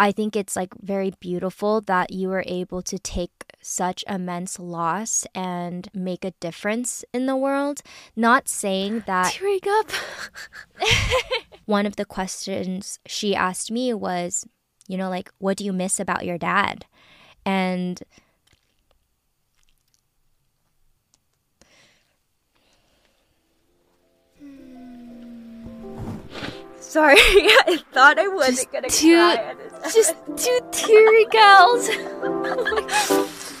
I think it's like very beautiful that you were able to take such immense loss and make a difference in the world. Not saying that. Tearing up. one of the questions she asked me was, you know, like, what do you miss about your dad? And Sorry, I thought I wasn't Just gonna two- cry. Just two teary gals.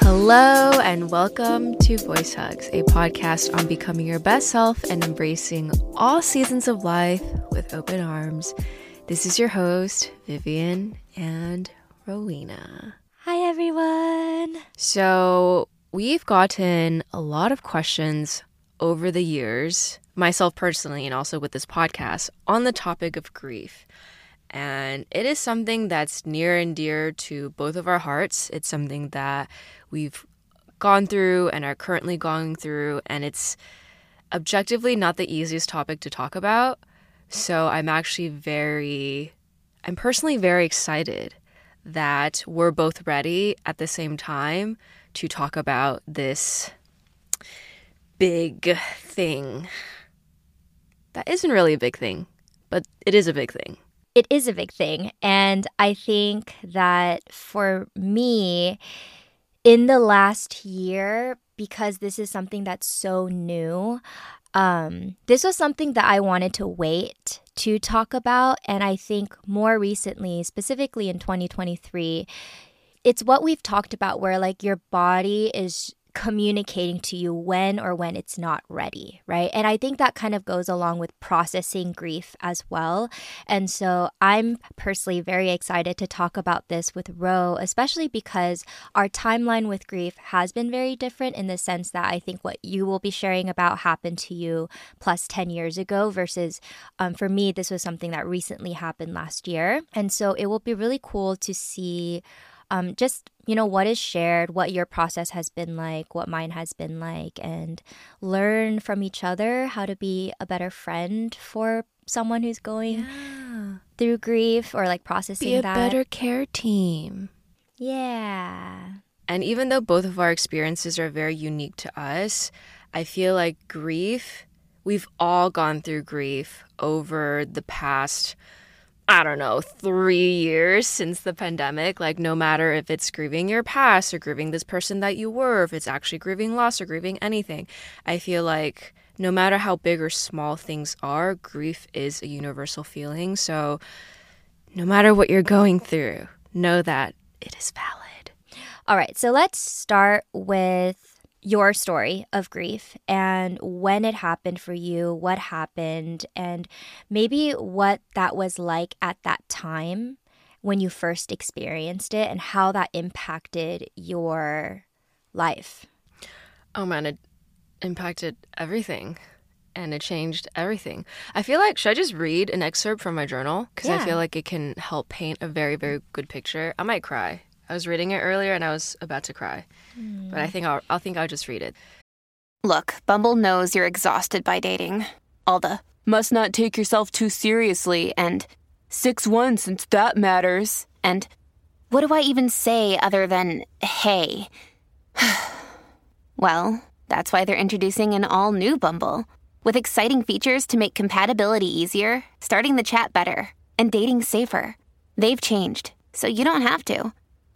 Hello and welcome to Voice Hugs, a podcast on becoming your best self and embracing all seasons of life with open arms. This is your host, Vivian and Rowena. Hi, everyone. So, we've gotten a lot of questions over the years, myself personally, and also with this podcast, on the topic of grief. And it is something that's near and dear to both of our hearts. It's something that we've gone through and are currently going through, and it's objectively not the easiest topic to talk about. So, I'm actually very, I'm personally very excited that we're both ready at the same time to talk about this big thing that isn't really a big thing, but it is a big thing. It is a big thing. And I think that for me, in the last year, because this is something that's so new, um, this was something that I wanted to wait to talk about. And I think more recently, specifically in 2023, it's what we've talked about where like your body is communicating to you when or when it's not ready, right? And I think that kind of goes along with processing grief as well. And so I'm personally very excited to talk about this with Ro, especially because our timeline with grief has been very different in the sense that I think what you will be sharing about happened to you plus 10 years ago versus um, for me, this was something that recently happened last year. And so it will be really cool to see um, just you know what is shared what your process has been like what mine has been like and learn from each other how to be a better friend for someone who's going through grief or like processing Be a that. better care team. yeah. And even though both of our experiences are very unique to us, I feel like grief, we've all gone through grief over the past, I don't know, three years since the pandemic. Like, no matter if it's grieving your past or grieving this person that you were, if it's actually grieving loss or grieving anything, I feel like no matter how big or small things are, grief is a universal feeling. So, no matter what you're going through, know that it is valid. all right so let's start with your story of grief and when it happened for you what happened and maybe what that was like at that time when you first experienced it and how that impacted your life Oh man, it impacted everything and it changed everything. I feel like, should I just read an excerpt from my journal? Because I feel like it can help paint a very, very good picture. I might cry. I was reading it earlier and I was about to cry. Hmm. But I think I'll, I'll think I'll just read it. Look, Bumble knows you're exhausted by dating. All the must not take yourself too seriously and 6 1 since that matters. And what do I even say other than hey? well, that's why they're introducing an all new Bumble with exciting features to make compatibility easier, starting the chat better, and dating safer. They've changed, so you don't have to.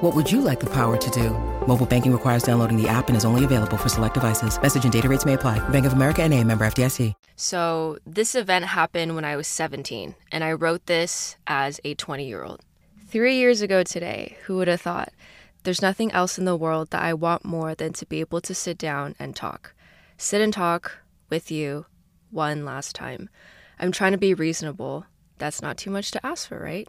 What would you like the power to do? Mobile banking requires downloading the app and is only available for select devices. Message and data rates may apply. Bank of America and a member FDIC. So, this event happened when I was 17, and I wrote this as a 20 year old. Three years ago today, who would have thought? There's nothing else in the world that I want more than to be able to sit down and talk. Sit and talk with you one last time. I'm trying to be reasonable. that's not too much to ask for, right?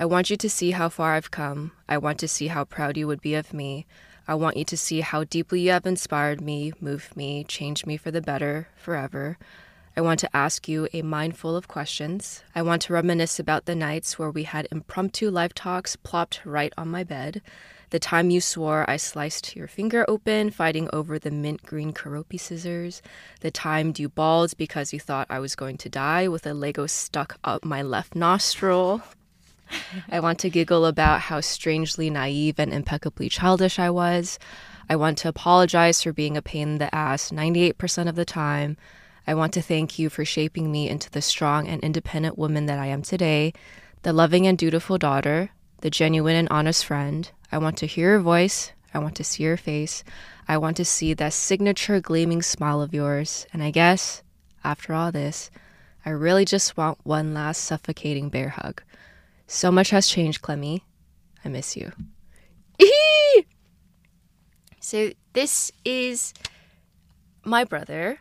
I want you to see how far I've come. I want to see how proud you would be of me. I want you to see how deeply you have inspired me, moved me, changed me for the better forever. I want to ask you a mind full of questions. I want to reminisce about the nights where we had impromptu live talks plopped right on my bed. The time you swore I sliced your finger open fighting over the mint green Keroppi scissors. The time you bawled because you thought I was going to die with a Lego stuck up my left nostril. I want to giggle about how strangely naive and impeccably childish I was. I want to apologize for being a pain in the ass 98% of the time. I want to thank you for shaping me into the strong and independent woman that I am today, the loving and dutiful daughter, the genuine and honest friend. I want to hear your voice. I want to see your face. I want to see that signature gleaming smile of yours. And I guess, after all this, I really just want one last suffocating bear hug. So much has changed, Clemmy. I miss you. so this is my brother,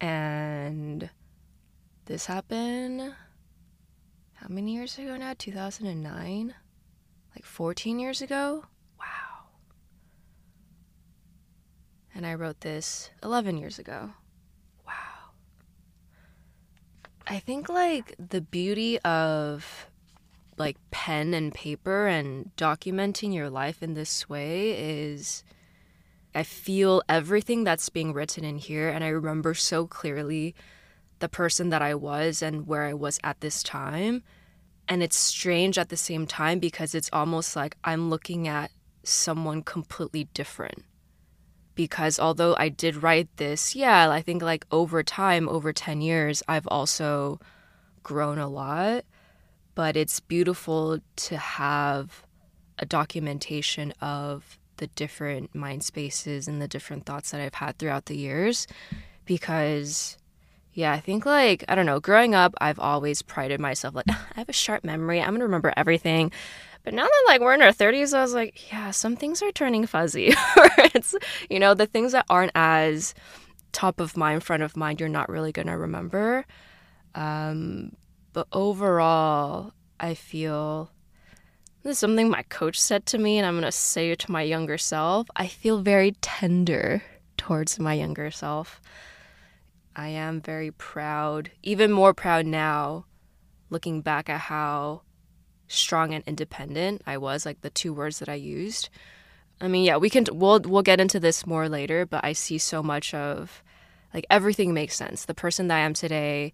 and this happened how many years ago now? 2009? Like 14 years ago? Wow. And I wrote this 11 years ago. Wow. I think like the beauty of like pen and paper and documenting your life in this way is I feel everything that's being written in here and I remember so clearly the person that I was and where I was at this time. And it's strange at the same time because it's almost like I'm looking at someone completely different. Because although I did write this, yeah, I think like over time, over 10 years, I've also grown a lot but it's beautiful to have a documentation of the different mind spaces and the different thoughts that I've had throughout the years because yeah, I think like I don't know, growing up I've always prided myself like I have a sharp memory. I'm going to remember everything. But now that like we're in our 30s, I was like, yeah, some things are turning fuzzy. it's you know, the things that aren't as top of mind, front of mind, you're not really going to remember. Um, but overall, I feel this is something my coach said to me, and I'm going to say it to my younger self. I feel very tender towards my younger self. I am very proud, even more proud now, looking back at how strong and independent I was, like the two words that I used. I mean, yeah, we can we'll we'll get into this more later, but I see so much of like everything makes sense. The person that I am today,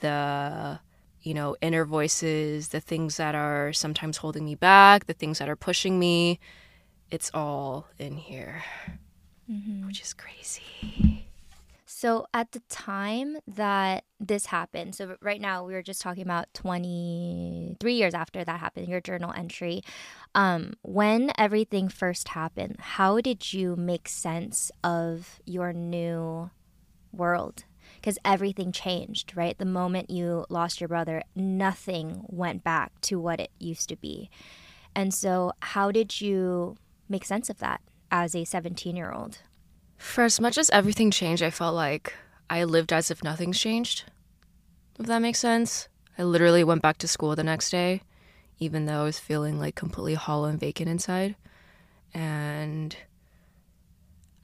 the you know, inner voices, the things that are sometimes holding me back, the things that are pushing me. It's all in here, mm-hmm. which is crazy. So, at the time that this happened, so right now we were just talking about 23 years after that happened, your journal entry. Um, when everything first happened, how did you make sense of your new world because everything changed, right? The moment you lost your brother, nothing went back to what it used to be. And so, how did you make sense of that as a 17 year old? For as much as everything changed, I felt like I lived as if nothing's changed. If that makes sense. I literally went back to school the next day, even though I was feeling like completely hollow and vacant inside. And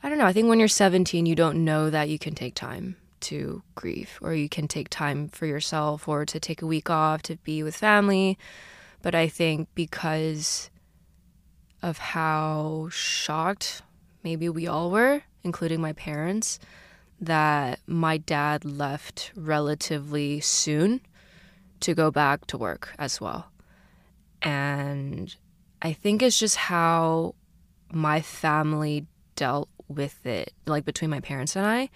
I don't know, I think when you're 17, you don't know that you can take time to grief, or you can take time for yourself, or to take a week off to be with family. But I think because of how shocked maybe we all were, including my parents, that my dad left relatively soon to go back to work as well. And I think it's just how my family dealt with it, like between my parents and I.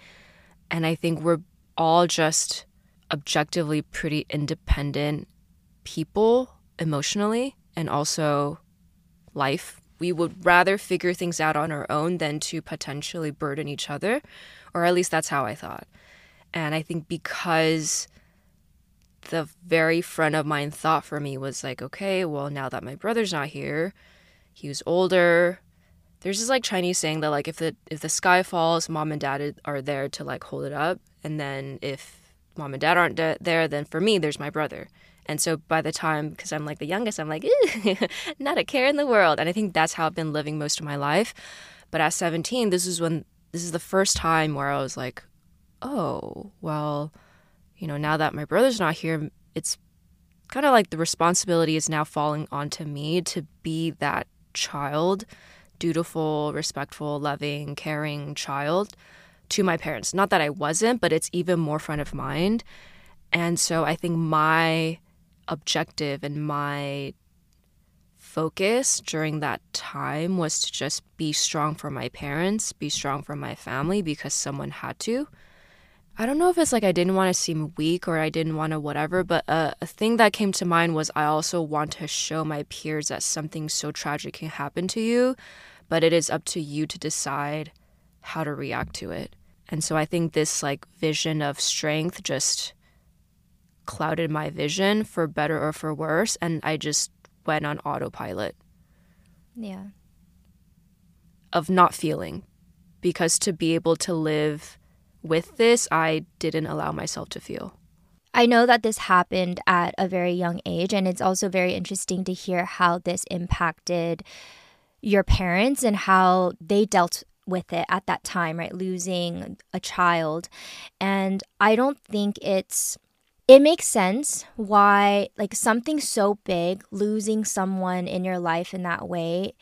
And I think we're all just objectively pretty independent people emotionally and also life. We would rather figure things out on our own than to potentially burden each other, or at least that's how I thought. And I think because the very front of mind thought for me was like, okay, well, now that my brother's not here, he was older, there's this like Chinese saying that like if the if the sky falls, mom and dad are there to like hold it up, and then if mom and dad aren't de- there, then for me there's my brother, And so by the time, because I'm like the youngest, I'm like, not a care in the world. And I think that's how I've been living most of my life. But at 17, this is when, this is the first time where I was like, oh, well, you know, now that my brother's not here, it's kind of like the responsibility is now falling onto me to be that child, dutiful, respectful, loving, caring child to my parents. Not that I wasn't, but it's even more front of mind. And so I think my objective and my focus during that time was to just be strong for my parents, be strong for my family because someone had to. I don't know if it's like I didn't want to seem weak or I didn't want to whatever, but uh, a thing that came to mind was I also want to show my peers that something so tragic can happen to you, but it is up to you to decide how to react to it. And so I think this like vision of strength just clouded my vision for better or for worse and I just went on autopilot. Yeah. Of not feeling because to be able to live with this, I didn't allow myself to feel. I know that this happened at a very young age, and it's also very interesting to hear how this impacted your parents and how they dealt with it at that time, right? Losing a child. And I don't think it's it makes sense why like something so big losing someone in your life in that way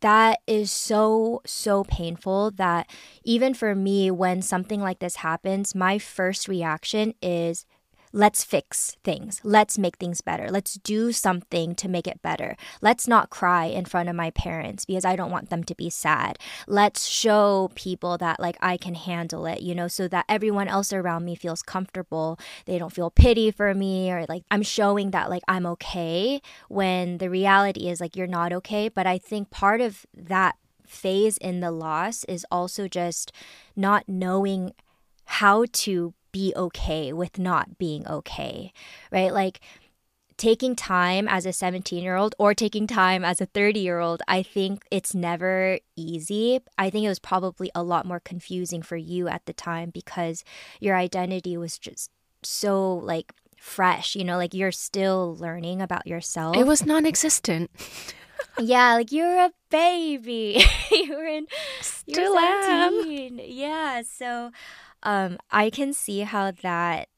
that is so so painful that even for me when something like this happens my first reaction is let's fix things. Let's make things better. Let's do something to make it better. Let's not cry in front of my parents because I don't want them to be sad. Let's show people that like I can handle it, you know, so that everyone else around me feels comfortable. They don't feel pity for me or like I'm showing that like I'm okay when the reality is like you're not okay. But I think part of that phase in the loss is also just not knowing how to be okay with not being okay, right? Like taking time as a 17 year old or taking time as a 30 year old, I think it's never easy. I think it was probably a lot more confusing for you at the time because your identity was just so like fresh, you know, like you're still learning about yourself. It was non existent. yeah, like you're a baby. you were in still you're 17. am. Yeah, so um, I can see how that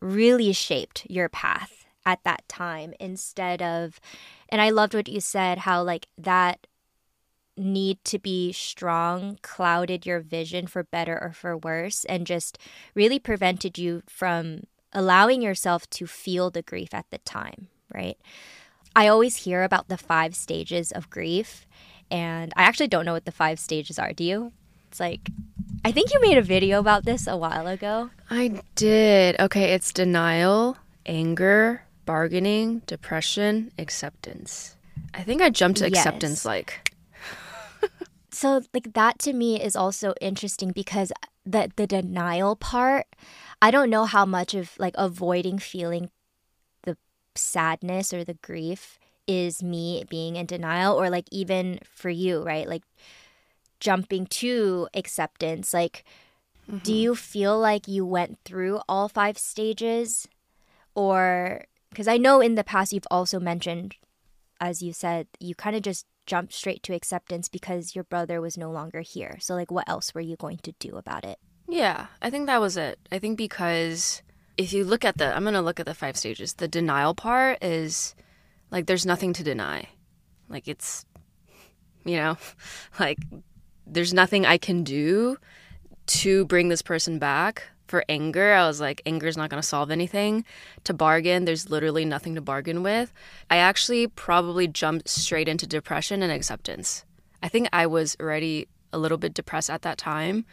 really shaped your path at that time instead of, and I loved what you said, how like that need to be strong clouded your vision for better or for worse and just really prevented you from allowing yourself to feel the grief at the time, right? I always hear about the five stages of grief, and I actually don't know what the five stages are. Do you? It's like I think you made a video about this a while ago. I did. Okay, it's denial, anger, bargaining, depression, acceptance. I think I jumped to acceptance yes. like. so like that to me is also interesting because the the denial part, I don't know how much of like avoiding feeling the sadness or the grief is me being in denial or like even for you, right? Like jumping to acceptance like mm-hmm. do you feel like you went through all five stages? Or because i know in the past you've also mentioned as you said you kind of just jumped straight to acceptance because your brother was no longer here. So like what else were you going to do about it? Yeah i think that was it. I think because if you look at the i'm going to look at the five stages. The denial part is like there's nothing to deny. Like it's you know like there's nothing I can do to bring this person back. For anger, I was like, anger is not going to solve anything. To bargain, there's literally nothing to bargain with. I actually probably jumped straight into depression and acceptance. I think I was already a little bit depressed at that time.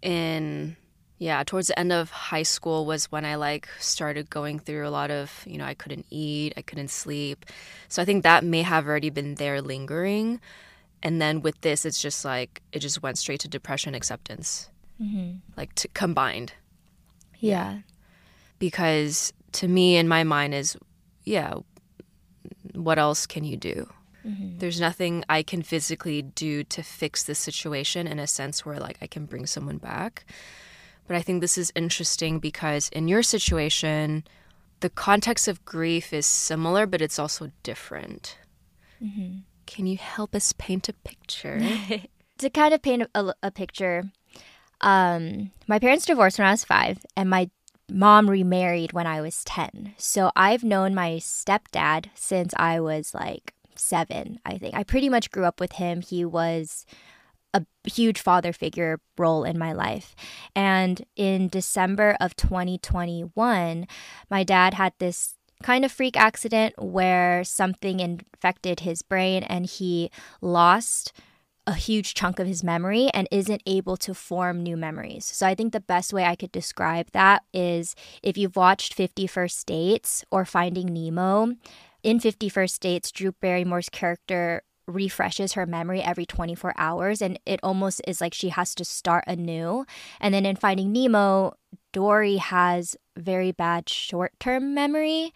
In yeah, towards the end of high school was when I like started going through a lot of, you know, I couldn't eat, I couldn't sleep. So I think that may have already been there lingering. And then with this, it's just like it just went straight to depression acceptance, mm-hmm. like to, combined. Yeah. Because to me, in my mind, is yeah, what else can you do? Mm-hmm. There's nothing I can physically do to fix this situation in a sense where like I can bring someone back. But I think this is interesting because in your situation, the context of grief is similar, but it's also different. Mm-hmm. Can you help us paint a picture? to kind of paint a, a picture, um, my parents divorced when I was five, and my mom remarried when I was 10. So I've known my stepdad since I was like seven, I think. I pretty much grew up with him. He was a huge father figure role in my life. And in December of 2021, my dad had this kind of freak accident where something infected his brain and he lost a huge chunk of his memory and isn't able to form new memories. So I think the best way I could describe that is if you've watched 50 First Dates or Finding Nemo, in 50 First Dates, Drew Barrymore's character refreshes her memory every 24 hours and it almost is like she has to start anew. And then in Finding Nemo, Dory has very bad short term memory.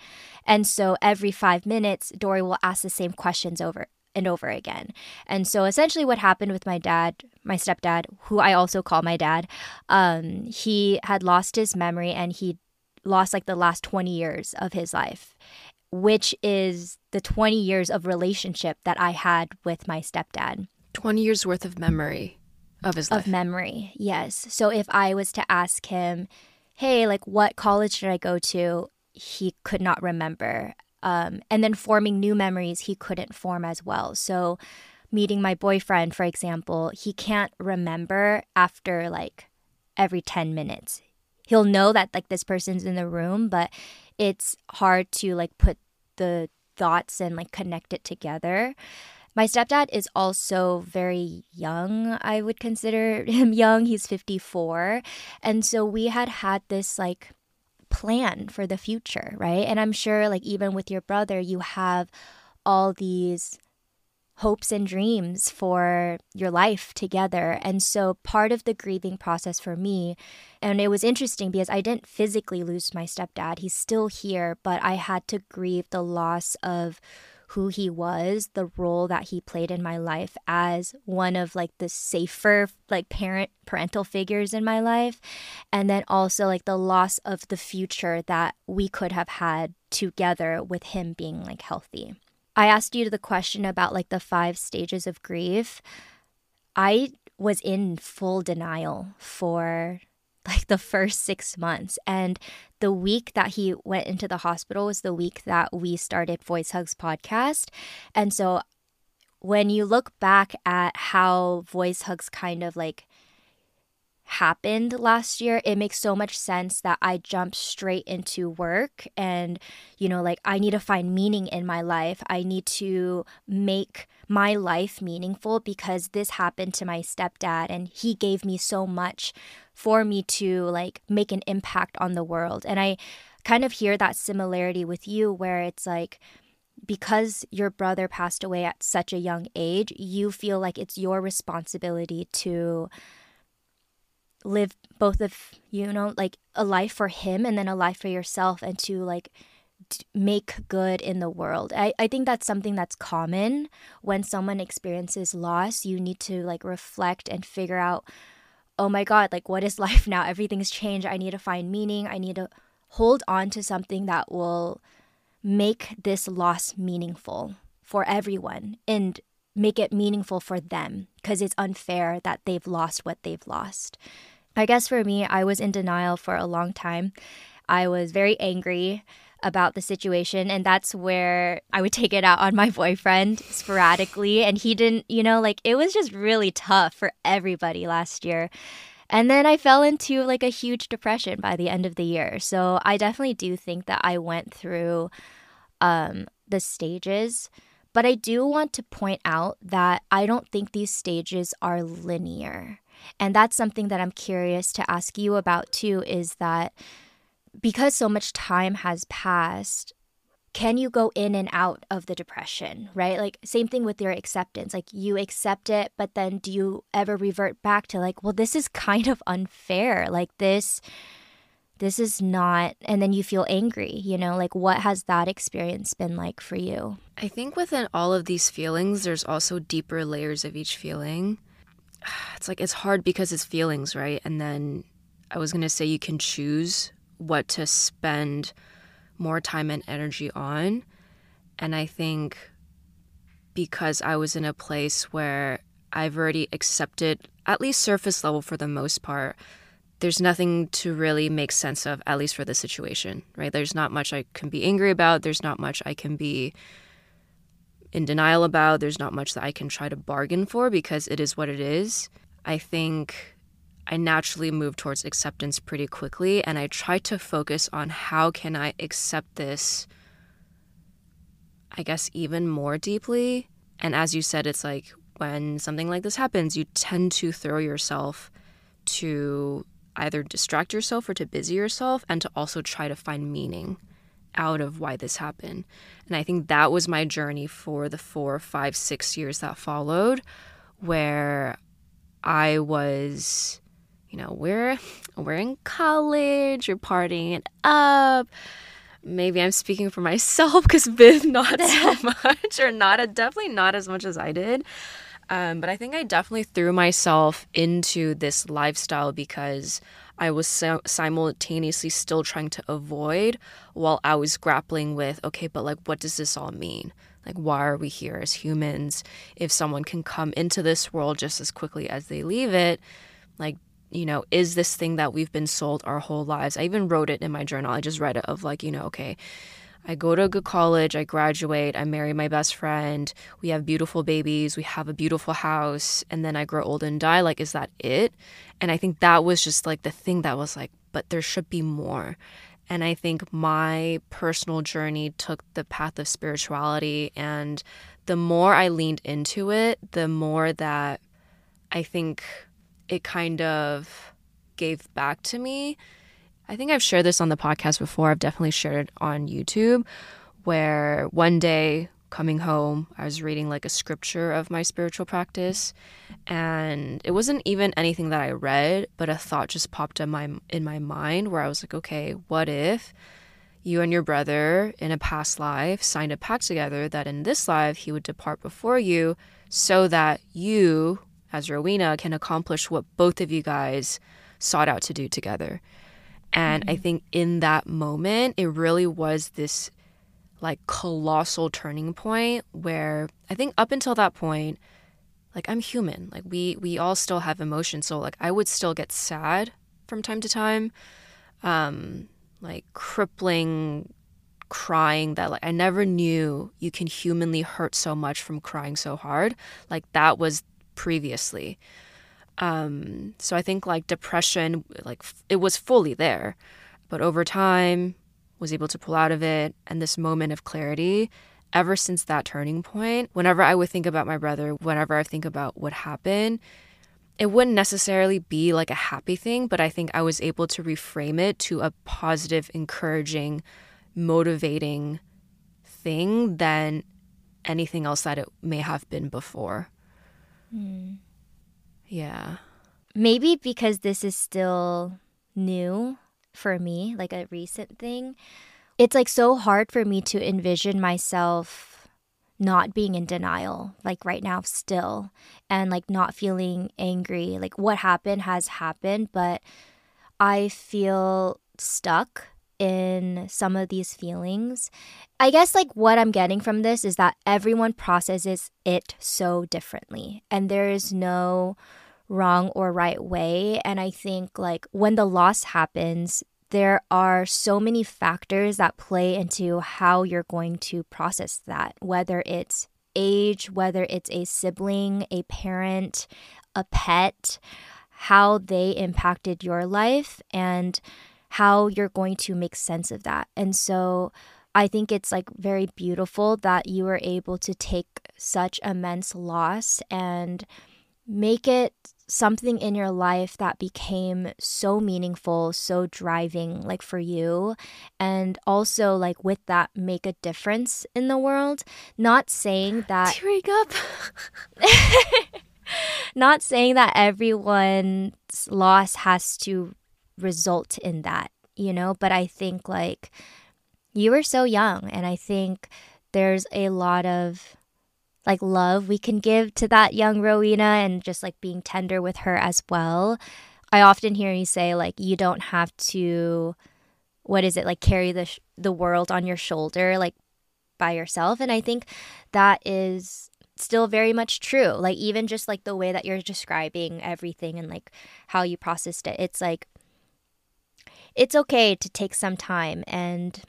And so every five minutes, Dory will ask the same questions over and over again. And so essentially, what happened with my dad, my stepdad, who I also call my dad, um, he had lost his memory and he lost like the last 20 years of his life, which is the 20 years of relationship that I had with my stepdad. 20 years worth of memory of his life. Of memory, yes. So if I was to ask him, hey, like what college should I go to? He could not remember. Um, and then forming new memories he couldn't form as well. So, meeting my boyfriend, for example, he can't remember after like every 10 minutes. He'll know that like this person's in the room, but it's hard to like put the thoughts and like connect it together. My stepdad is also very young. I would consider him young. He's 54. And so we had had this like plan for the future, right? And I'm sure, like, even with your brother, you have all these hopes and dreams for your life together. And so, part of the grieving process for me, and it was interesting because I didn't physically lose my stepdad, he's still here, but I had to grieve the loss of who he was, the role that he played in my life as one of like the safer like parent parental figures in my life and then also like the loss of the future that we could have had together with him being like healthy. I asked you the question about like the five stages of grief. I was in full denial for like the first six months. And the week that he went into the hospital was the week that we started Voice Hugs podcast. And so when you look back at how Voice Hugs kind of like happened last year, it makes so much sense that I jumped straight into work and, you know, like I need to find meaning in my life. I need to make my life meaningful because this happened to my stepdad and he gave me so much for me to like make an impact on the world. And I kind of hear that similarity with you where it's like, because your brother passed away at such a young age, you feel like it's your responsibility to live both of you know like a life for him and then a life for yourself and to like make good in the world. I, I think that's something that's common. When someone experiences loss you need to like reflect and figure out oh my god like what is life now? Everything's changed. I need to find meaning. I need to hold on to something that will make this loss meaningful for everyone and make it meaningful for them because it's unfair that they've lost what they've lost. I guess for me, I was in denial for a long time. I was very angry about the situation and that's where I would take it out on my boyfriend sporadically and he didn't, you know, like it was just really tough for everybody last year. And then I fell into like a huge depression by the end of the year. So I definitely do think that I went through um, the stages. But I do want to point out that I don't think these stages are linear. And that's something that I'm curious to ask you about too is that because so much time has passed, can you go in and out of the depression, right? Like, same thing with your acceptance. Like, you accept it, but then do you ever revert back to, like, well, this is kind of unfair? Like, this. This is not, and then you feel angry, you know? Like, what has that experience been like for you? I think within all of these feelings, there's also deeper layers of each feeling. it's like it's hard because it's feelings, right? And then I was going to say you can choose what to spend more time and energy on. And I think because I was in a place where I've already accepted, at least surface level for the most part, there's nothing to really make sense of, at least for the situation, right? There's not much I can be angry about. There's not much I can be in denial about. There's not much that I can try to bargain for because it is what it is. I think I naturally move towards acceptance pretty quickly and I try to focus on how can I accept this I guess even more deeply. And as you said it's like when something like this happens, you tend to throw yourself to either distract yourself or to busy yourself and to also try to find meaning out of why this happened. And I think that was my journey for the four, five, six years that followed, where I was, you know, we're we're in college, you're partying it up. Maybe I'm speaking for myself because Viv not so much, or not definitely not as much as I did. Um, but I think I definitely threw myself into this lifestyle because I was so simultaneously still trying to avoid while I was grappling with, okay, but like, what does this all mean? Like, why are we here as humans? If someone can come into this world just as quickly as they leave it, like, you know, is this thing that we've been sold our whole lives? I even wrote it in my journal. I just read it of like, you know, okay, I go to a good college, I graduate, I marry my best friend, we have beautiful babies, we have a beautiful house, and then I grow old and die. Like, is that it? And I think that was just like the thing that was like, but there should be more. And I think my personal journey took the path of spirituality. And the more I leaned into it, the more that I think it kind of gave back to me I think I've shared this on the podcast before. I've definitely shared it on YouTube where one day coming home, I was reading like a scripture of my spiritual practice and it wasn't even anything that I read, but a thought just popped in my in my mind where I was like, okay, what if you and your brother in a past life signed a pact together that in this life he would depart before you so that you as Rowena can accomplish what both of you guys sought out to do together. And mm-hmm. I think in that moment, it really was this like colossal turning point where I think up until that point, like I'm human. Like we we all still have emotions. So like I would still get sad from time to time. Um like crippling crying that like I never knew you can humanly hurt so much from crying so hard. Like that was previously. Um, so I think like depression, like it was fully there, but over time was able to pull out of it. And this moment of clarity, ever since that turning point, whenever I would think about my brother, whenever I think about what happened, it wouldn't necessarily be like a happy thing, but I think I was able to reframe it to a positive, encouraging, motivating thing than anything else that it may have been before. Mm. Yeah. Maybe because this is still new for me, like a recent thing. It's like so hard for me to envision myself not being in denial, like right now, still, and like not feeling angry. Like what happened has happened, but I feel stuck in some of these feelings. I guess like what I'm getting from this is that everyone processes it so differently and there is no wrong or right way and I think like when the loss happens there are so many factors that play into how you're going to process that whether it's age, whether it's a sibling, a parent, a pet, how they impacted your life and how you're going to make sense of that. And so I think it's like very beautiful that you were able to take such immense loss and make it something in your life that became so meaningful, so driving, like for you, and also like with that make a difference in the world. Not saying that tearing up. not saying that everyone's loss has to result in that, you know, but I think like you were so young and I think there's a lot of like love we can give to that young Rowena and just like being tender with her as well. I often hear you say like you don't have to what is it like carry the sh- the world on your shoulder, like by yourself. And I think that is still very much true. Like, even just like the way that you're describing everything and like how you processed it, it's like, it's okay to take some time and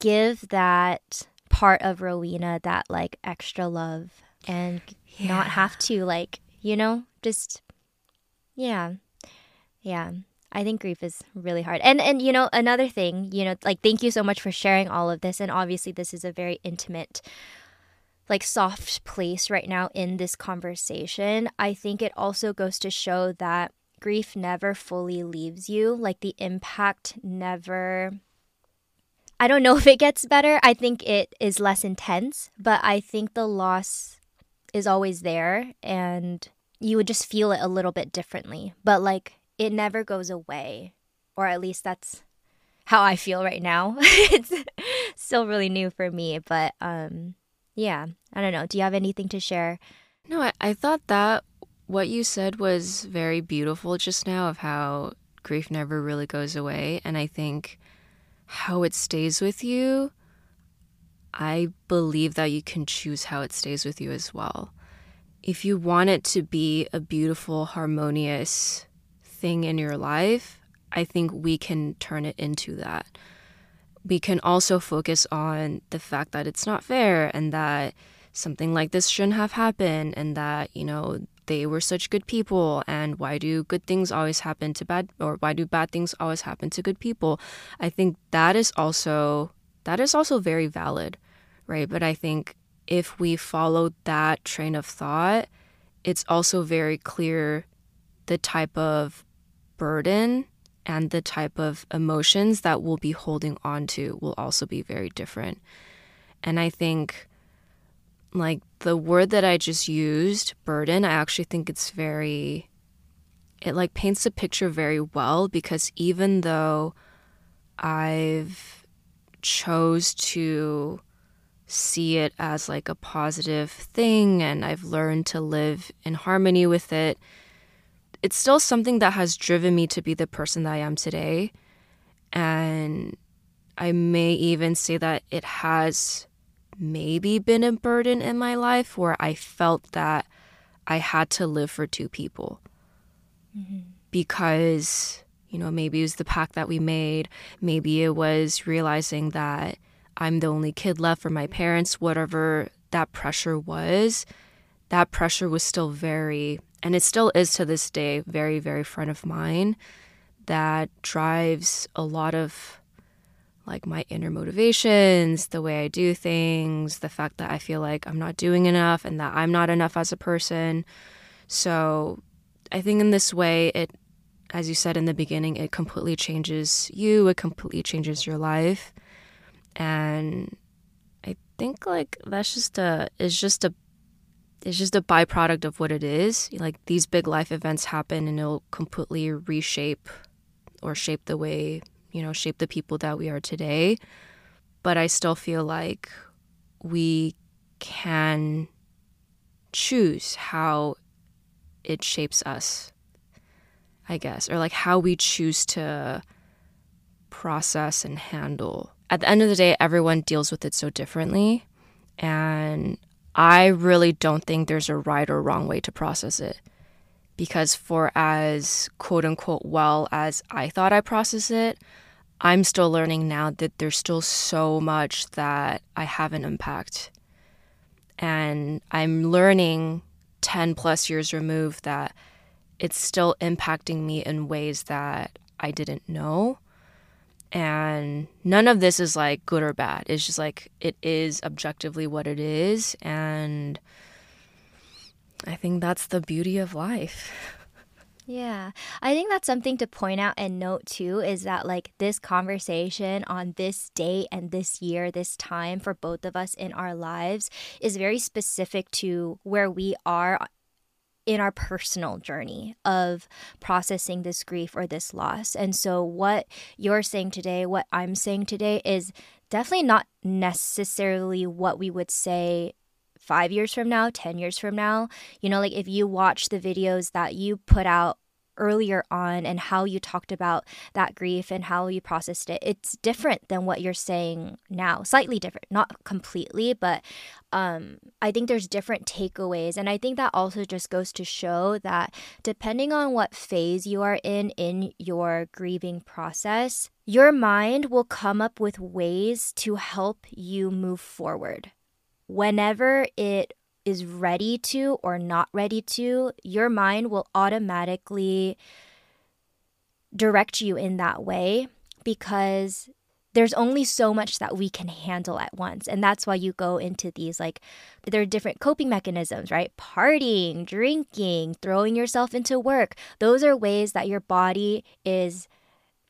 give that part of Rowena that like extra love and yeah. not have to like, you know, just yeah. Yeah. I think grief is really hard. And and you know, another thing, you know, like thank you so much for sharing all of this and obviously this is a very intimate like soft place right now in this conversation. I think it also goes to show that grief never fully leaves you, like the impact never I don't know if it gets better. I think it is less intense, but I think the loss is always there and you would just feel it a little bit differently. But like it never goes away, or at least that's how I feel right now. it's still really new for me, but um yeah, I don't know. Do you have anything to share? No, I, I thought that what you said was very beautiful just now of how grief never really goes away. And I think how it stays with you, I believe that you can choose how it stays with you as well. If you want it to be a beautiful, harmonious thing in your life, I think we can turn it into that. We can also focus on the fact that it's not fair and that something like this shouldn't have happened and that, you know, they were such good people and why do good things always happen to bad or why do bad things always happen to good people? I think that is also that is also very valid right? But i think if we follow that train of thought it's also very clear the type of burden and the type of emotions that we'll be holding on to will also be very different. And i think like the word that I just used, burden, I actually think it's very it like paints a picture very well because even though I've chose to see it as like a positive thing and I've learned to live in harmony with it, it's still something that has driven me to be the person that I am today. And I may even say that it has maybe been a burden in my life where I felt that I had to live for two people. Mm-hmm. Because, you know, maybe it was the pact that we made. Maybe it was realizing that I'm the only kid left for my parents, whatever that pressure was. That pressure was still very, and it still is to this day, very, very front of mind. That drives a lot of like my inner motivations, the way I do things, the fact that I feel like I'm not doing enough and that I'm not enough as a person. So I think in this way, it, as you said in the beginning, it completely changes you, it completely changes your life. And I think like that's just a, it's just a, it's just a byproduct of what it is. Like these big life events happen and it'll completely reshape or shape the way you know, shape the people that we are today. But I still feel like we can choose how it shapes us, I guess, or like how we choose to process and handle. At the end of the day, everyone deals with it so differently. And I really don't think there's a right or wrong way to process it. Because for as quote unquote well as I thought I processed it, I'm still learning now that there's still so much that I haven't unpacked. And I'm learning 10 plus years removed that it's still impacting me in ways that I didn't know. And none of this is like good or bad. It's just like it is objectively what it is. And I think that's the beauty of life. Yeah. I think that's something to point out and note too is that like this conversation on this date and this year, this time for both of us in our lives is very specific to where we are in our personal journey of processing this grief or this loss. And so, what you're saying today, what I'm saying today, is definitely not necessarily what we would say five years from now, 10 years from now. You know, like if you watch the videos that you put out earlier on and how you talked about that grief and how you processed it it's different than what you're saying now slightly different not completely but um, i think there's different takeaways and i think that also just goes to show that depending on what phase you are in in your grieving process your mind will come up with ways to help you move forward whenever it is ready to or not ready to, your mind will automatically direct you in that way because there's only so much that we can handle at once. And that's why you go into these like, there are different coping mechanisms, right? Partying, drinking, throwing yourself into work. Those are ways that your body is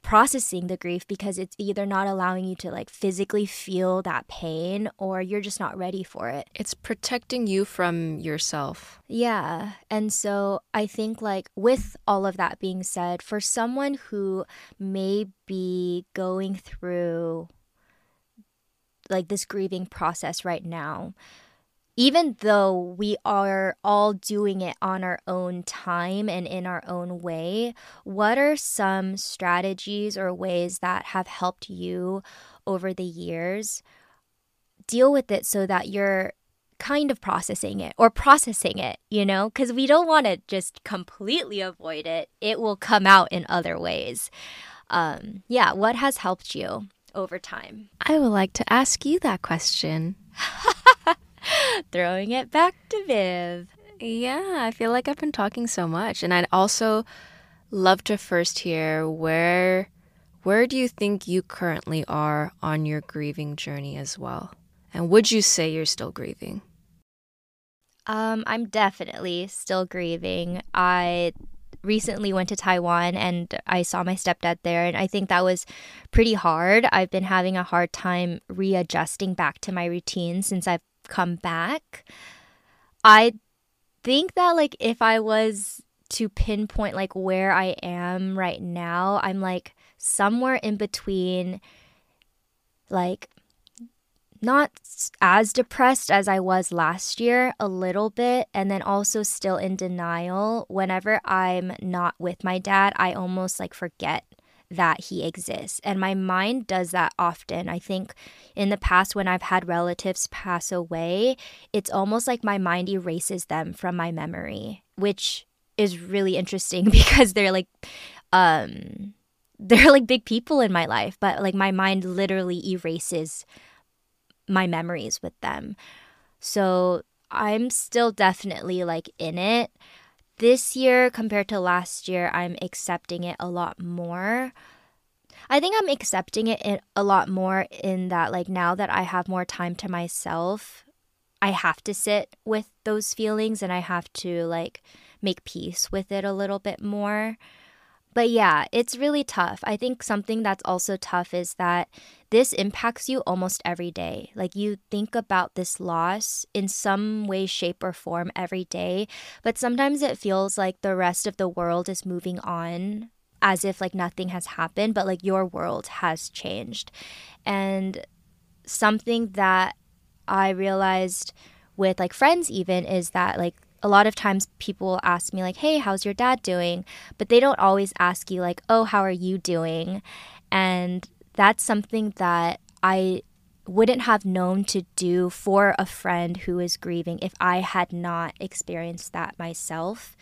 processing the grief because it's either not allowing you to like physically feel that pain or you're just not ready for it. It's protecting you from yourself. Yeah. And so I think like with all of that being said, for someone who may be going through like this grieving process right now, even though we are all doing it on our own time and in our own way, what are some strategies or ways that have helped you over the years deal with it so that you're kind of processing it or processing it, you know? Because we don't want to just completely avoid it, it will come out in other ways. Um, yeah, what has helped you over time? I would like to ask you that question. Throwing it back to Viv. Yeah, I feel like I've been talking so much. And I'd also love to first hear where where do you think you currently are on your grieving journey as well? And would you say you're still grieving? Um, I'm definitely still grieving. I recently went to Taiwan and I saw my stepdad there, and I think that was pretty hard. I've been having a hard time readjusting back to my routine since I've come back. I think that like if I was to pinpoint like where I am right now, I'm like somewhere in between like not as depressed as I was last year, a little bit, and then also still in denial. Whenever I'm not with my dad, I almost like forget that he exists. And my mind does that often. I think in the past, when I've had relatives pass away, it's almost like my mind erases them from my memory, which is really interesting because they're like, um, they're like big people in my life, but like my mind literally erases my memories with them. So I'm still definitely like in it this year compared to last year, I'm accepting it a lot more. I think I'm accepting it a lot more in that, like, now that I have more time to myself, I have to sit with those feelings and I have to, like, make peace with it a little bit more. But yeah, it's really tough. I think something that's also tough is that this impacts you almost every day. Like you think about this loss in some way, shape, or form every day, but sometimes it feels like the rest of the world is moving on as if like nothing has happened, but like your world has changed. And something that I realized with like friends, even, is that like a lot of times people ask me like hey how's your dad doing but they don't always ask you like oh how are you doing and that's something that i wouldn't have known to do for a friend who is grieving if i had not experienced that myself.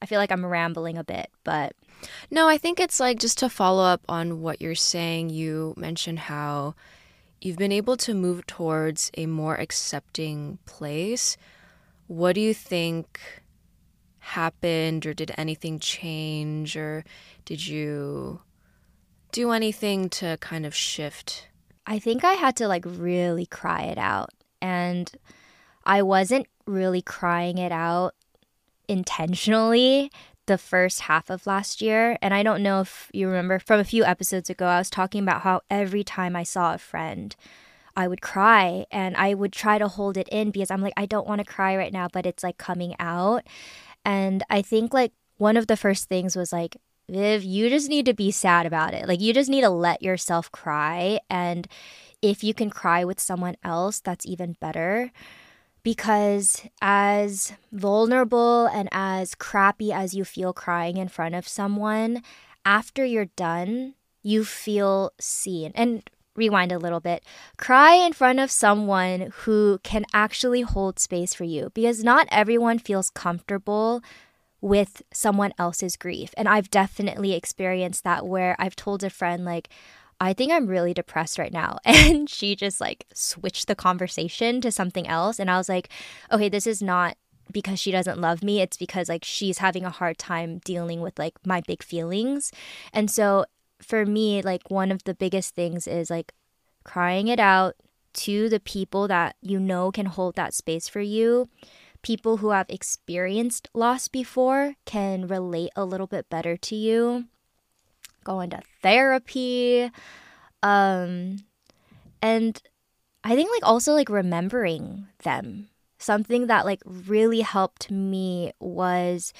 I feel like i'm rambling a bit but no i think it's like just to follow up on what you're saying you mentioned how you've been able to move towards a more accepting place. What do you think happened, or did anything change, or did you do anything to kind of shift? I think I had to like really cry it out. And I wasn't really crying it out intentionally the first half of last year. And I don't know if you remember from a few episodes ago, I was talking about how every time I saw a friend, I would cry and I would try to hold it in because I'm like, I don't want to cry right now, but it's like coming out. And I think like one of the first things was like, Viv, you just need to be sad about it. Like, you just need to let yourself cry. And if you can cry with someone else, that's even better. because as vulnerable and as crappy as you feel crying in front of someone, after you're done, you feel seen. And rewind a little bit. Cry in front of someone who can actually hold space for you because not everyone feels comfortable with someone else's grief. And I've definitely experienced that where I've told a friend, like, I think I'm really depressed right now. And she just like switched the conversation to something else. And I was like, okay, this is not because she doesn't love me. It's because like she's having a hard time dealing with like my big feelings. And so for me, like one of the biggest things is like crying it out to the people that you know can hold that space for you. People who have experienced loss before can relate a little bit better to you going to therapy. Um, and I think like also like remembering them. Something that like really helped me was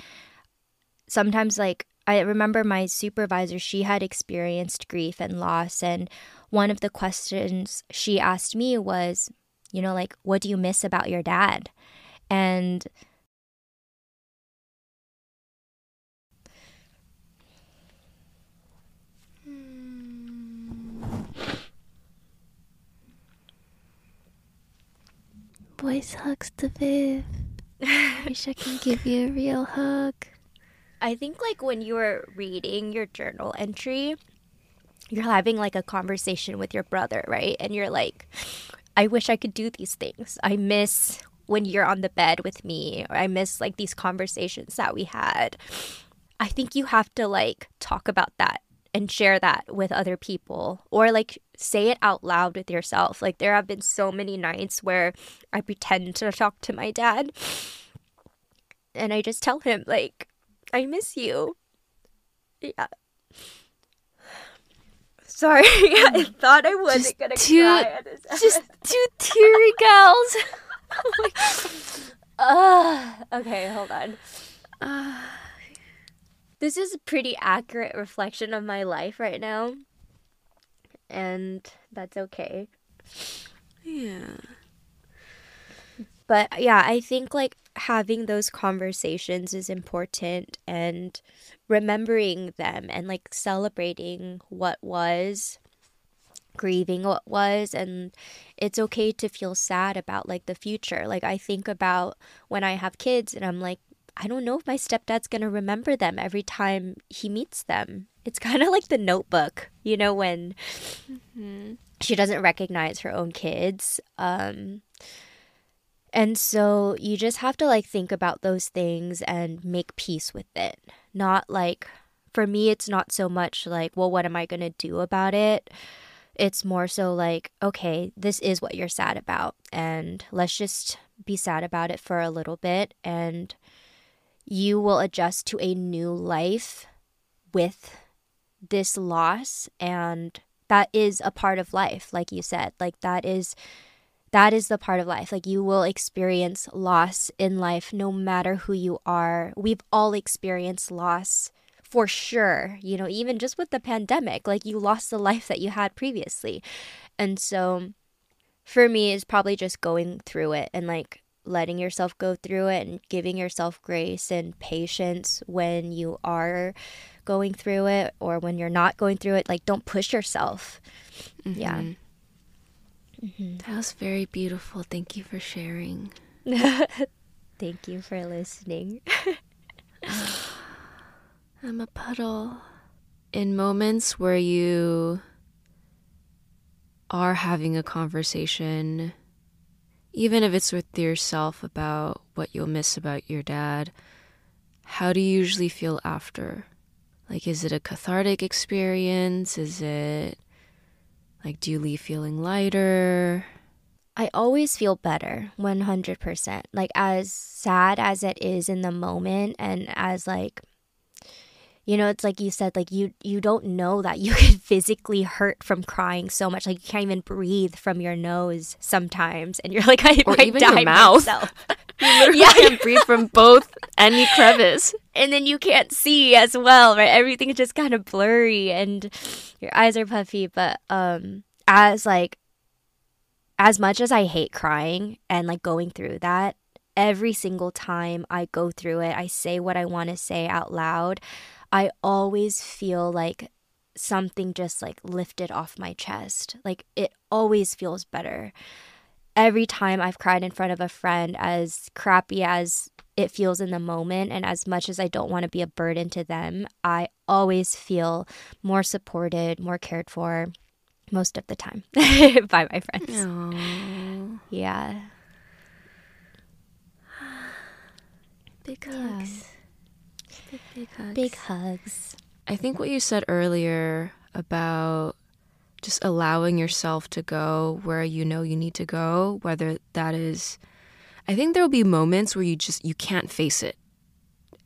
sometimes like I remember my supervisor, she had experienced grief and loss. And one of the questions she asked me was, you know, like, what do you miss about your dad? And Voice hugs to Viv. I Wish I can give you a real hug. I think like when you were reading your journal entry, you're having like a conversation with your brother, right? And you're like, I wish I could do these things. I miss when you're on the bed with me, or I miss like these conversations that we had. I think you have to like talk about that and share that with other people or like say it out loud with yourself. Like there have been so many nights where I pretend to talk to my dad and I just tell him like I miss you. Yeah. Sorry, I mm. thought I wasn't just gonna two, cry. just two teary gals. Oh my uh, okay, hold on. Uh, this is a pretty accurate reflection of my life right now. And that's okay. Yeah. But yeah, I think like having those conversations is important and remembering them and like celebrating what was grieving what was and it's okay to feel sad about like the future like i think about when i have kids and i'm like I don't know if my stepdad's going to remember them every time he meets them. It's kind of like the notebook, you know, when mm-hmm. she doesn't recognize her own kids. Um, and so you just have to like think about those things and make peace with it. Not like, for me, it's not so much like, well, what am I going to do about it? It's more so like, okay, this is what you're sad about. And let's just be sad about it for a little bit and you will adjust to a new life with this loss and that is a part of life like you said like that is that is the part of life like you will experience loss in life no matter who you are we've all experienced loss for sure you know even just with the pandemic like you lost the life that you had previously and so for me it's probably just going through it and like letting yourself go through it and giving yourself grace and patience when you are going through it or when you're not going through it. Like, don't push yourself. Mm-hmm. Yeah. Mm-hmm. That was very beautiful. Thank you for sharing. Thank you for listening. I'm a puddle. In moments where you are having a conversation even if it's with yourself about what you'll miss about your dad, how do you usually feel after? Like, is it a cathartic experience? Is it like, do you leave feeling lighter? I always feel better 100%. Like, as sad as it is in the moment, and as like you know it's like you said like you you don't know that you can physically hurt from crying so much. Like you can't even breathe from your nose sometimes and you're like i or might even die your mouth you literally yeah. can't breathe from both any crevice. And then you can't see as well right? Everything is just kind of blurry and your eyes are puffy. But um as like as much as I hate crying and like going through that, every single time I go through it, I say what I want to say out loud. I always feel like something just like lifted off my chest. Like it always feels better. Every time I've cried in front of a friend, as crappy as it feels in the moment, and as much as I don't want to be a burden to them, I always feel more supported, more cared for most of the time by my friends. Aww. Yeah. Big hugs. Big, big hugs. Big hugs. I think what you said earlier about just allowing yourself to go where you know you need to go, whether that is I think there'll be moments where you just you can't face it.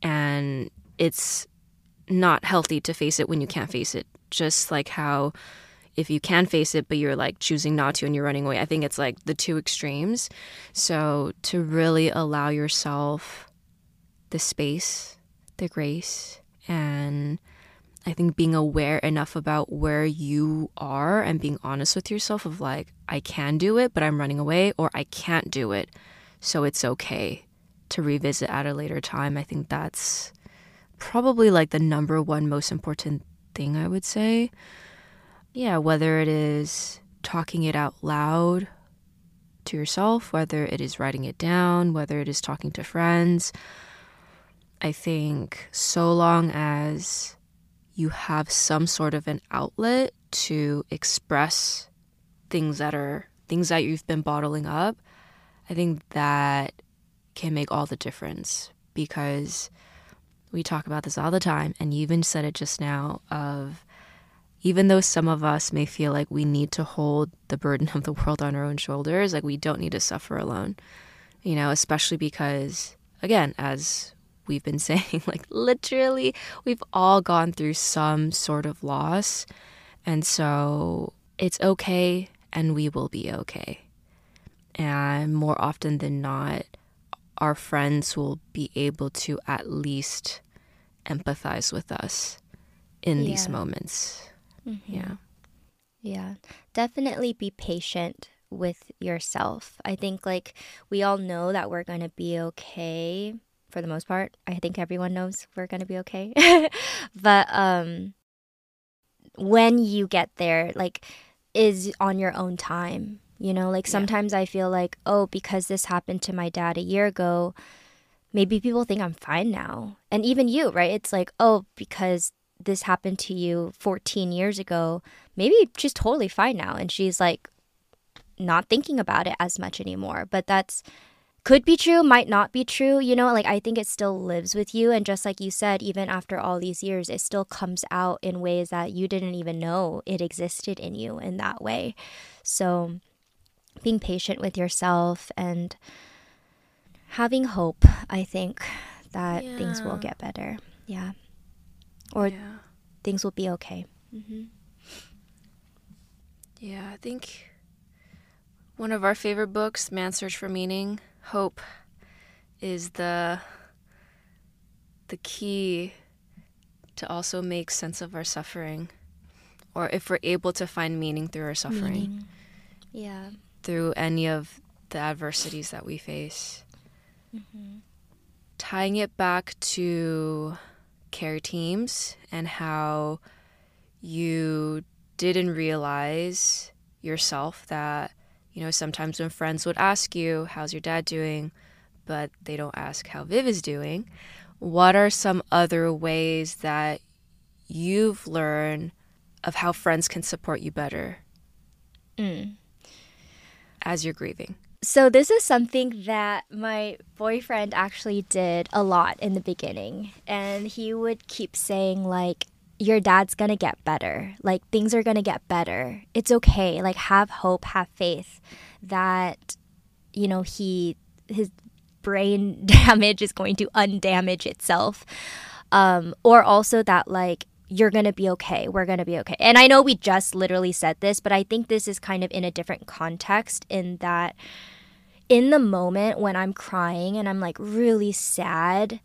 And it's not healthy to face it when you can't face it. Just like how if you can face it but you're like choosing not to and you're running away. I think it's like the two extremes. So to really allow yourself the space, the grace and I think being aware enough about where you are and being honest with yourself of like, I can do it, but I'm running away, or I can't do it. So it's okay to revisit at a later time. I think that's probably like the number one most important thing I would say. Yeah, whether it is talking it out loud to yourself, whether it is writing it down, whether it is talking to friends. I think so long as you have some sort of an outlet to express things that are things that you've been bottling up, I think that can make all the difference because we talk about this all the time and you even said it just now of even though some of us may feel like we need to hold the burden of the world on our own shoulders, like we don't need to suffer alone. You know, especially because again, as we've been saying, like literally, we've all gone through some sort of loss. And so it's okay and we will be okay. And more often than not, our friends will be able to at least empathize with us in these Yeah. moments. Mm-hmm. Yeah. Yeah. Definitely be patient with yourself. I think like we all know that we're going to be okay for the most part. I think everyone knows we're going to be okay. but um when you get there like is on your own time. You know, like Yeah. sometimes I feel like, oh, because this happened to my dad a year ago, maybe people think I'm fine now. And even you, right? It's like, oh, because this happened to you 14 years ago, maybe she's totally fine now. And she's like not thinking about it as much anymore. But that's could be true, might not be true. You know, like I think it still lives with you. And just like you said, even after all these years, it still comes out in ways that you didn't even know it existed in you in that way. So being patient with yourself and having hope, I think that things will get better. Yeah. Or yeah. things will be okay. Mm-hmm. Yeah, I think one of our favorite books, Man's Search for Meaning, Hope, is the the key to also make sense of our suffering. Or if we're able to find meaning through our suffering, Yeah. through any of the adversities that we face. Mm-hmm. Tying it back to care teams and how you didn't realize yourself that, you know, sometimes when friends would ask you, How's your dad doing? but they don't ask how Viv is doing. What are some other ways that you've learned of how friends can support you better mm. as you're grieving? So this is something that my boyfriend actually did a lot in the beginning. And he would keep saying like your dad's to get better. Like things are to get better. It's okay. Like have hope, have faith that you know he his brain damage is going to undamage itself. Um or also that like you're going to be okay. We're going to be okay. And I know we just literally said this, but I think this is kind of in a different context in that in the moment when I'm crying and I'm like really sad,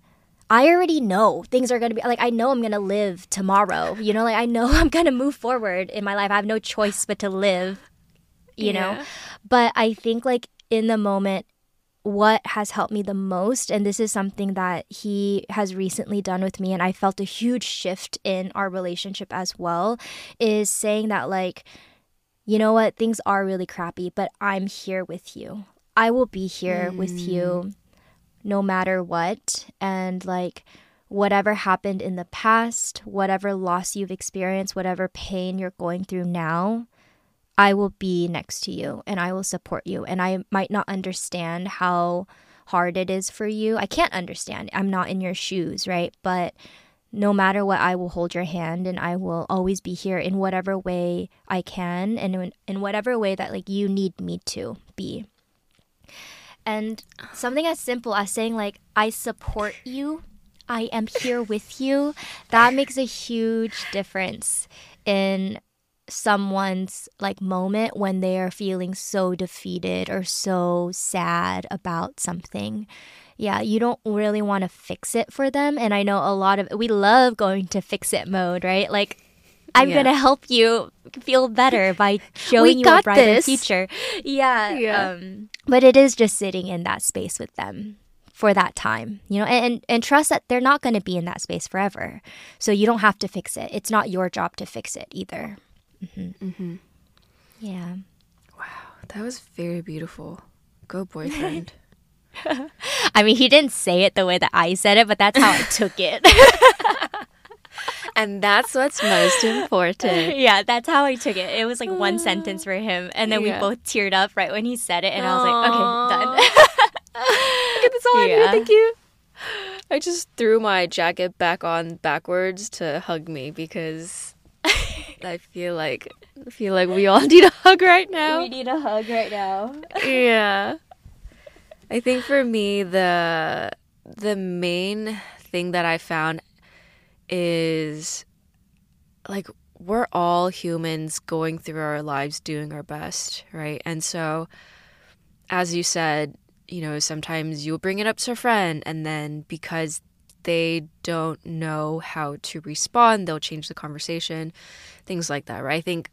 I already know things are going to be like, I know I'm going to live tomorrow. You know, like I know I'm going to move forward in my life. I have no choice but to live. you know? But I think like in the moment, what has helped me the most, and this is something that he has recently done with me, and I felt a huge shift in our relationship as well, is saying that like, you know what, things are really crappy, but I'm here with you. I will be here with you mm. No matter what. And like, whatever happened in the past, whatever loss you've experienced, whatever pain you're going through now, I will be next to you and I will support you. And I might not understand how hard it is for you. I can't understand. I'm not in your shoes, right? But no matter what, I will hold your hand and I will always be here in whatever way I can and in, in whatever way that like you need me to be. And something as simple as saying like I support you, I am here with you, that makes a huge difference in someone's like moment when they are feeling so defeated or so sad about something. Yeah, you don't really want to fix it for them and I know a lot of we love going to fix it mode, right? Like I'm Yeah. going to help you feel better by showing you a brighter this. future. Yeah. Yeah. Um, but it is just sitting in that space with them for that time, you know, and, and, trust that they're not going to be in that space forever. So you don't have to fix it. It's not your job to fix it either. Mm-hmm. Yeah. Wow that was very beautiful. Go, boyfriend. I mean, he didn't say it the way that I said it, but that's how I took it. and that's what's most important. yeah, that's how I took it. It was like one sentence for him. And then Yeah. we both teared up right when he said it. And I was like, okay, done. Look at this all Yeah. Thank you. I just threw my jacket back on backwards to hug me because I feel like I feel like we all need a hug right now. we need a hug right now. yeah. I think for me the the main thing that I found is like we're all humans going through our lives doing our best, right? And so as you said, you know, sometimes you'll bring it up to a friend and then because they don't know how to respond, they'll change the conversation, things like that, right? I think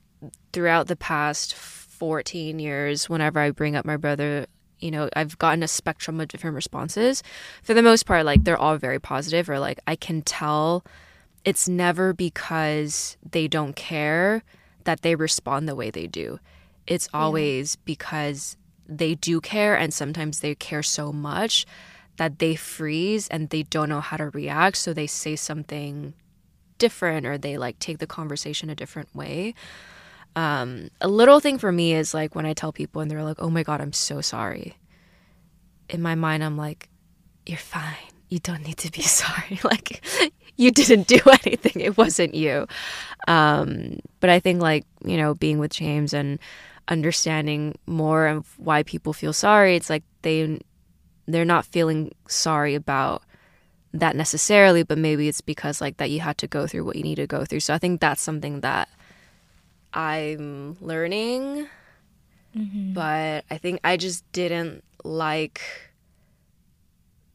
throughout the past 14 years, whenever I bring up my brother, you know, I've gotten a spectrum of different responses. For the most part, like they're all very positive, or like I can tell it's never because they don't care that they respond the way they do. It's always because they do care, and sometimes they care so much that they freeze and they don't know how to react. So they say something different or they like take the conversation a different way. Um, a little thing for me is like when I tell people and they're like, oh my God, I'm so sorry. In my mind, I'm like, you're fine. You don't need to be sorry. like, you didn't do anything. It wasn't you. Um, but I think, like, you know, being with James and understanding more of why people feel sorry, it's like they they're not feeling sorry about that necessarily, but maybe it's because like that you had to go through what you need to go through. So I think that's something that I'm learning. But I think I just didn't like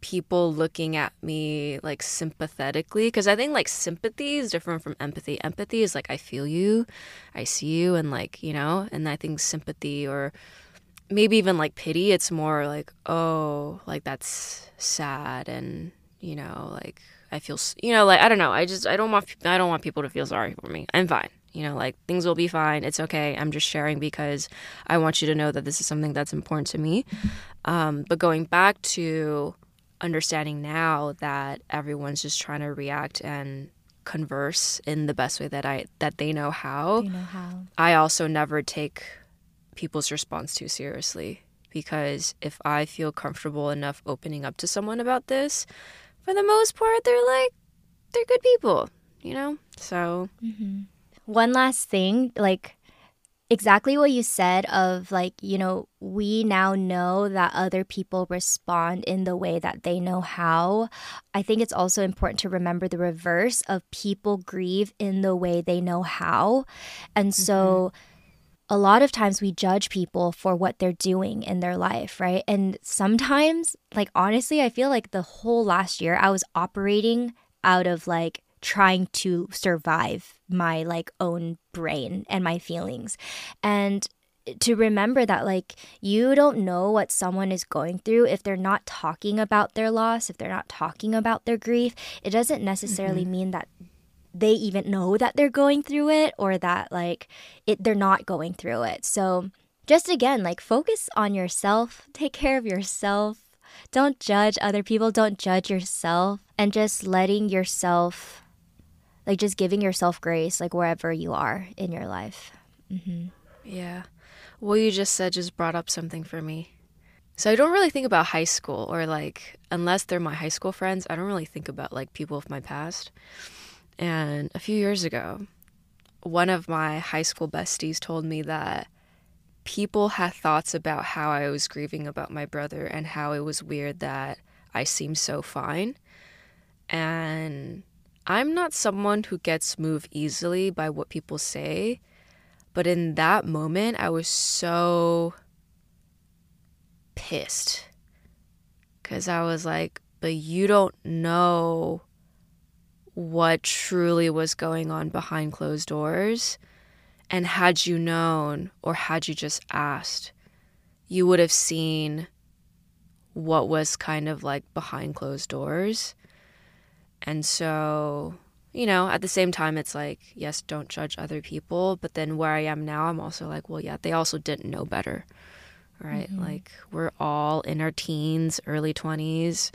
people looking at me like sympathetically because I think like sympathy is different from empathy. Empathy is like I feel you, I see you, and like you know, and I think sympathy or maybe even like pity, it's more like oh, like that's sad, and you know, like I feel, you know, like I don't know. I just I don't want I don't want people to feel sorry for me. I'm fine. You know, like things will be fine. It's okay. I'm just sharing because I want you to know that this is something that's important to me. Um, but going back to understanding now that everyone's just trying to react and converse in the best way that I that they know how. You know how. I also never take people's response too seriously because if I feel comfortable enough opening up to someone about this, for the most part, they're like, they're good people, you know? So, mm-hmm. one last thing like exactly what you said of like you know we now know that other people respond in the way that they know how. I think it's also important to remember the reverse of people grieve in the way they know how. And so mm-hmm. a lot of times we judge people for what they're doing in their life, right? And sometimes, like, honestly, I feel like the whole last year I was operating out of like trying to survive my like own brain and my feelings. And to remember that like you don't know what someone is going through if they're not talking about their loss, if they're not talking about their grief, it doesn't necessarily Mm-hmm. mean that they even know that they're going through it or that like it they're not going through it. So just again, like focus on yourself, take care of yourself. Don't judge other people, don't judge yourself and just letting yourself like just giving yourself grace like wherever you are in your life. Mm-hmm. Yeah. What you just said just brought up something for me. So I don't really think about high school or like unless they're my high school friends, I don't really think about like people of my past. And a few years ago, one of my high school besties told me that people had thoughts about how I was grieving about my brother and how it was weird that I seemed so fine. And I'm not someone who gets moved easily by what people say. But in that moment, I was so pissed. Because I was like, but you don't know what truly was going on behind closed doors. And had you known, or had you just asked, you would have seen what was kind of like behind closed doors. And so, you know, at the same time, it's like, yes, don't judge other people. But then where I am now, I'm also like, well, yeah, they also didn't know better. Right? Like, we're all in our teens, early 20s.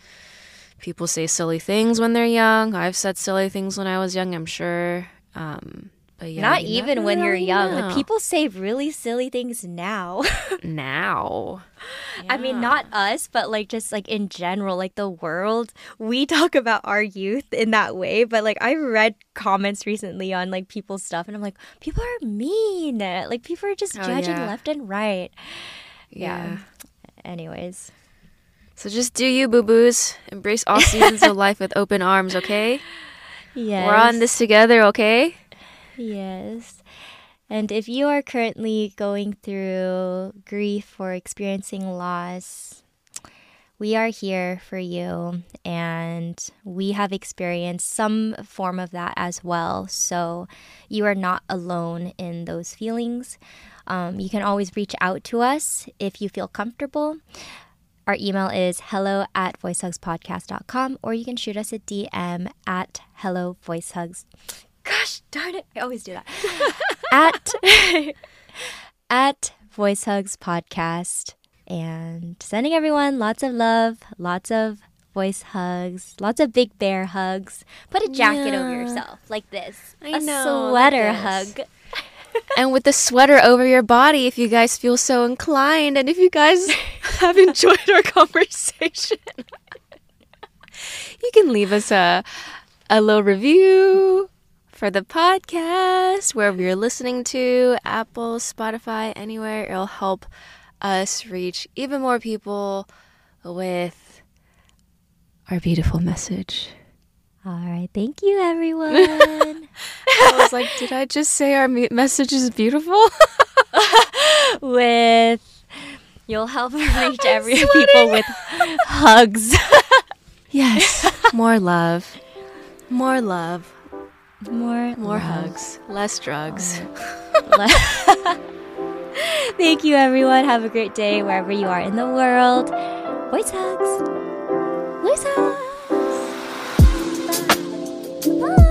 People say silly things when they're young. I've said silly things when I was young, I'm sure. Um, but yeah, Not even when you're young. Like people say really silly things now. now. I mean, not us, but like just like in general, like the world. We talk about our youth in that way, but like I read comments recently on like people's stuff, and I'm like, people are mean. Like people are just Oh, judging yeah. left and right. Yeah. Anyways, So just do you, boo boos. Embrace all seasons of life with open arms, okay? yes, We're on this together, okay? Yes. And if you are currently going through grief or experiencing loss, we are here for you and we have experienced some form of that as well. So you are not alone in those feelings. Um, you can always reach out to us if you feel comfortable. Our email is hello at voicehugspodcast.com or you can shoot us a DM at hello voicehugs. Gosh darn it, I always do that. at at Voice Hugs podcast and sending everyone lots of love, lots of voice hugs, lots of big bear hugs. Put a jacket over yourself like this. I a know, like sweater this. hug. and with the sweater over your body if you guys feel so inclined and if you guys have enjoyed our conversation. you can leave us a a little review for the podcast wherever you're listening to, Apple, Spotify, anywhere. It'll help us reach even more people with our beautiful message. All right, thank you everyone. I was like, did I just say our message is beautiful? with you'll help reach every people with hugs. Yes. More love. More love. More More hugs. Less drugs. Thank you, everyone. Have a great day wherever you are in the world. Voice hugs. Voice hugs. Bye. Bye.